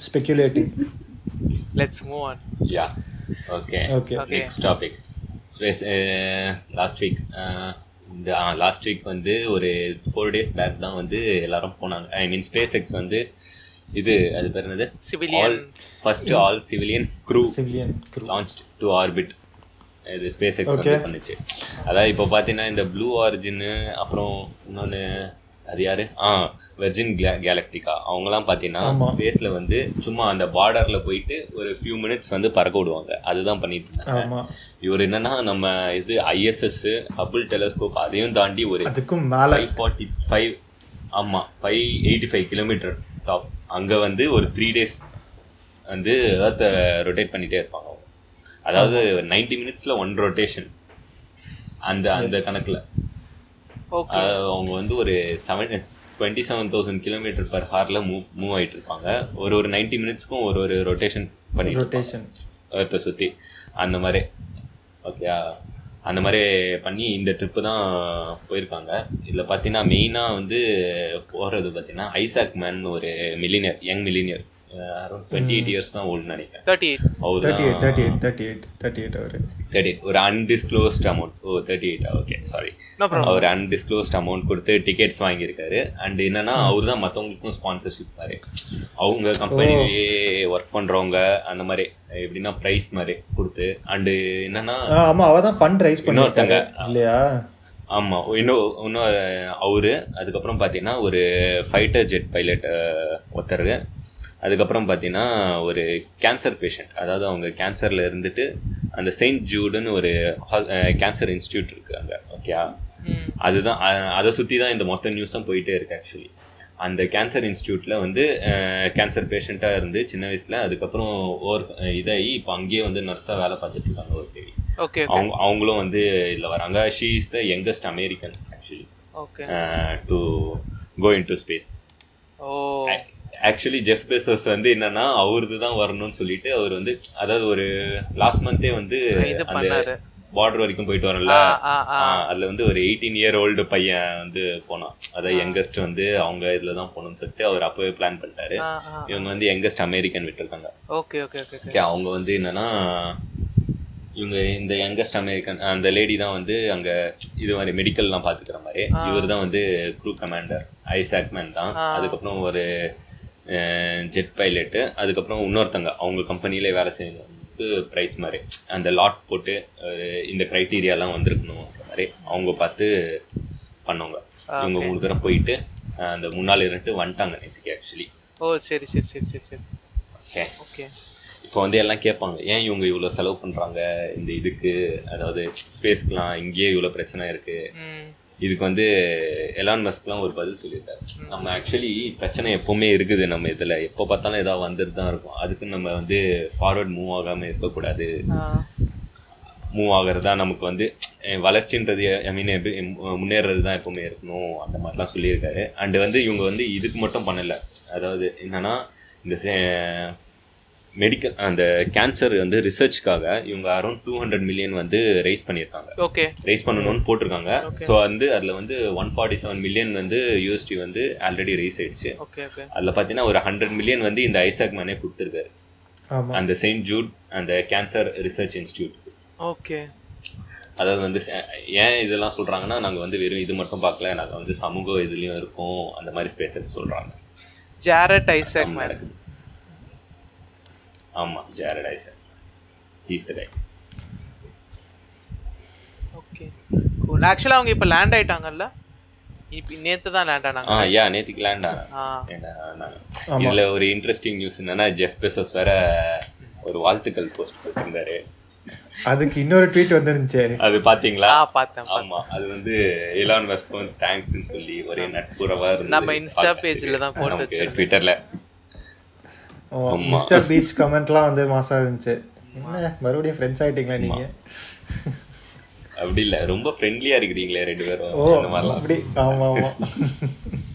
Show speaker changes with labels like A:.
A: speculating
B: let's move on
C: ya okay
A: Okay.
B: Okay.
C: Next topic space last week இந்த last week வந்து ஒரு four days back தான் வந்து எல்லாரும் போனாங்க ஐ மீன் ஸ்பேஸ் எக்ஸ் வந்து இது அது பேர் என்னது
B: Civilian.
C: First all civilian crew
A: Civilian crew.
C: Launch to orbit இது ஸ்பேஸ் எக்ஸ்
A: Okay.
C: வந்து பண்ணுச்சு அதாவது இப்போ பார்த்தீங்கன்னா இந்த ப்ளூ ஆரிஜின்னு அப்புறம் இன்னொன்று அது யாரு? ஆ வெர்ஜின் கேலக்டிகா அவங்கலாம் பார்த்தீங்கன்னா. ஸ்பேஸில் வந்து சும்மா அந்த பார்டரில் போயிட்டு ஒரு ஃபியூ மினிட்ஸ் வந்து பறக்க விடுவாங்க. அதுதான் பண்ணிட்டு இருந்தாங்க. இவர் என்னன்னா நம்ம இது ஐஎஸ்எஸ் ஹபிள் டெலஸ்கோப் அதையும் தாண்டி ஒரு
A: அதுக்கும் மேல
C: ஃபைவ் ஃபார்ட்டி ஃபைவ் ஆமாம் five eighty five kilometre top அங்கே வந்து ஒரு த்ரீ டேஸ் வந்து ஏர்த்தை ரொட்டேட் பண்ணிட்டே இருப்பாங்க. அதாவது நைன்டி மினிட்ஸில் ஒன் ரொட்டேஷன் அந்த அந்த கணக்கில். அவங்க வந்து ஒரு seven twenty seven thousand kilometre per ஹாரில் move move ஆயிட்டு இருப்பாங்க. ஒரு ஒரு நைன்டி மினிட்ஸ்க்கும் ஒரு ஒரு ரொட்டேஷன் இருப்பாங்க.
A: ரொட்டேஷன்
C: ஏர்த்தை சுற்றி அந்த மாதிரி. ஓகேயா அந்த மாதிரி பண்ணி இந்த ட்ரிப்பு தான் போயிருக்காங்க. இதில் பார்த்தீங்கன்னா மெயினாக வந்து போகிறது பார்த்தீங்கன்னா ஐசாக் மேன் ஒரு millionaire young millionaire twenty eight years தான் ஓல்டு நினைக்கிறேன்.
B: Thirty eight
A: thirty eight thirty eight thirty eight thirty eight அவரு.
C: தேர்ட்டி ஒரு undisclosed amount o thirty eight okay sorry அவர் அன்டிஸ்க்ளோஸ்ட் அமௌண்ட் கொடுத்து டிக்கெட்ஸ் வாங்கியிருக்காரு. அண்ட் என்னன்னா அவர் தான் மற்றவங்களுக்கும் ஸ்பான்சர்ஷிப் மாதிரி. அவங்க கம்பெனிலேயே ஒர்க் பண்ணுறவங்க அந்த மாதிரி எப்படின்னா ப்ரைஸ் மாதிரி கொடுத்து. அண்டு என்னன்னா
A: ஆ, ஆமா அவ தான் ஃபண்ட் ரைஸ். பண்ணிருக்காங்க இல்லையா?
C: ஆமாம் இன்னும் இன்னும் அவரு அதுக்கப்புறம் பார்த்தீங்கன்னா ஒரு ஃபைட்டர் ஜெட் பைலட் ஒருத்தர். அதுக்கப்புறம் பார்த்தீங்கன்னா ஒரு கேன்சர் பேஷண்ட் அதாவது அவங்க கேன்சரில் இருந்துட்டு அந்த செயின்ட் ஜூடுன்னு ஒரு கேன்சர் இன்ஸ்டியூட் இருக்கு அங்கே ஓகே அதுதான் அதை சுற்றி தான் இந்த மொத்த நியூஸும் போயிட்டே இருக்கு ஆக்சுவலி அந்த கேன்சர் இன்ஸ்டியூட்டில் வந்து கேன்சர் பேஷண்ட்டாக இருந்து சின்ன வயசில் அதுக்கப்புறம் ஓர் இதாகி இப்போ அங்கேயே வந்து நர்ஸாக வேலை பார்த்துட்டு இருக்காங்க ஒரு தேடி
B: ஓகே
C: அவங்க அவங்களும் வந்து இதில் வராங்க. She is the youngest American actually
B: okay
C: to go into space
B: o.
C: Actually Jeff Bezos வந்து என்னன்னா அவரது தான் வரணும்னு சொல்லிட்டு அவர் வந்து அதாவது ஒரு லாஸ்ட் மந்தே வந்து
B: இது
C: அந்த
B: பண்ணாரு.
C: பார்டர் வரைக்கும் போயிட்டு வரல. அதுல வந்து ஒரு எயிட்டீன் இயர் ஓல்டு பையன் வந்து போனான். அதாவது யங்கஸ்ட் வந்து அவங்க இதுல தான் போகணும்னு சொல்லிட்டு அவர் அப்பவே பிளான் பண்ணிட்டாரு. இவங்க வந்து யங்கஸ்ட் அமெரிக்கன் விட்டுருக்காங்க.
B: ஓகே ஓகே ஓகே
C: அவங்க வந்து என்னன்னா இவங்க இந்த யங்கஸ்ட் அமெரிக்கன் அந்த லேடி தான் வந்து அங்க இது மாதிரி மெடிக்கல்லாம் பாத்துக்கிற மாதிரி. இவர் தான் வந்து க்ரூ கமாண்டர் ஐசாக் மேன் தான். அதுக்கப்புறம் ஒரு ஜெட் பைலட்டு அதுக்கப்புறம் இன்னொருத்தங்க அவங்க கம்பெனிலே வேலை செய்யறவங்களுக்கு ப்ரைஸ் மாதிரி. அந்த லாட் போட்டு இந்த க்ரைட்டீரியாலாம் வந்திருக்கணுன்ற மாதிரி அவங்க பார்த்து பண்ணவங்க. இவங்க மூணு பேரும் போயிட்டு அந்த முன்னாள் இருந்துட்டு வந்துட்டாங்க நேற்றுக்கு ஆக்சுவலி
B: ஓ சரி சரி சரி சரி சரி.
C: ஓகே
B: ஓகே
C: இப்போ வந்து எல்லாம் கேட்பாங்க ஏன் இவங்க இவ்வளோ செலவு பண்ணுறாங்க இந்த இதுக்கு அதாவது ஸ்பேஸ்க்குலாம் இங்கேயே இவ்வளோ பிரச்சனை இருக்குது இதுக்கு வந்து எலான் மஸ்க்லாம் ஒரு பதில் சொல்லியிருக்காரு. நம்ம ஆக்சுவலி பிரச்சனை எப்போவுமே இருக்குது. நம்ம இதில் எப்போ பார்த்தாலும் ஏதாவது வந்துட்டு தான் இருக்கும். அதுக்கு நம்ம வந்து ஃபார்வர்ட் மூவ் ஆகாமல் இருக்கக்கூடாது. மூவ் ஆகிறது தான் நமக்கு வந்து வளர்ச்சின்றது ஐ மீன் முன்னேறது தான் எப்பவுமே இருக்கணும். அந்த மாதிரிலாம் சொல்லியிருக்காரு. அண்டு வந்து இவங்க வந்து இதுக்கு மட்டும் பண்ணலை. அதாவது என்னன்னா இந்த மெடிக்கல் அந்த கேன்சர் வந்து ரிசர்ச்க்காக இவங்க அரௌண்ட் டூ ஹண்ட்ரட் மில்லியன் வந்து ரைஸ் பண்ணியிருக்காங்க.
B: ஓகே
C: ரைஸ் பண்ணணும்னு போட்டிருக்காங்க. ஸோ வந்து அதில் வந்து ஒன் ஃபார்ட்டி செவன் மில்லியன் வந்து யூஎஸ்டி வந்து ஆல்ரெடி ரைஸ் ஆயிடுச்சு.
B: ஓகே ஓகே
C: அதில் பார்த்தீங்கன்னா ஒரு ஹண்ட்ரட் மில்லியன் வந்து இந்த ஐசாக் மேனே கொடுத்துருக்காரு.
A: ஆமா.
C: அந்த செயின்ட் ஜூட் அந்த கேன்சர் ரிசர்ச் இன்ஸ்டியூட்
B: ஓகே
C: அதாவது வந்து ஏன் இதெல்லாம் சொல்கிறாங்கன்னா நாங்கள் வந்து வெறும் இது மட்டும் பார்க்கல. நாங்கள் வந்து சமூக இதுலேயும் இருக்கோம். அந்த மாதிரி ஸ்பேஸ் சொல்கிறாங்க
B: ஜாரட் ஐசக் மேன்
C: நடக்குது. ஆமாம் Jared ஐசர் he's the guy
B: okay cool ஆக்சுவலாக அவங்க இப்போ லேண்ட் ஆயிட்டாங்கல்ல? இப்போ நேற்று தான் லேண்ட் ஆனாங்க.
C: ஆ யா நேற்றுக்கு லேண்ட் ஆனேன்
B: ஆ.
A: ஆமா.
C: இதுல ஒரு இன்ட்ரெஸ்டிங் நியூஸ் என்னன்னா ஜெஃப் பெசோஸ் வேற ஒரு வாழ்த்துக்கள் போஸ்ட் போட்டிருந்தாரு
A: அதுக்கு இன்னொரு ட்வீட் வந்துருந்துச்சு.
C: அது பாத்தீங்களா?
B: ஆ பார்த்தேன்
C: ஆமா அது வந்து எலான் மஸ்க்கும் தேங்க்ஸ்னு சொல்லி ஒரே நட்புறவா.
B: நம்ம Insta page-ல தான் போட்டு.
C: ட்விட்டர்ல
A: மிஸ்டர் பீச் கமெண்ட்லாம் வந்து மாசா இருந்துச்சு. என்ன மறுபடியும் ஃப்ரெண்ட்ஸ் ஆயிட்டீங்களா நீங்க?
C: அப்படி இல்ல ரொம்ப ஃப்ரெண்ட்லியா இருக்கிறீங்களே ரெண்டு பேரும்.
A: ஓ அப்படி. ஆமா ஆமா.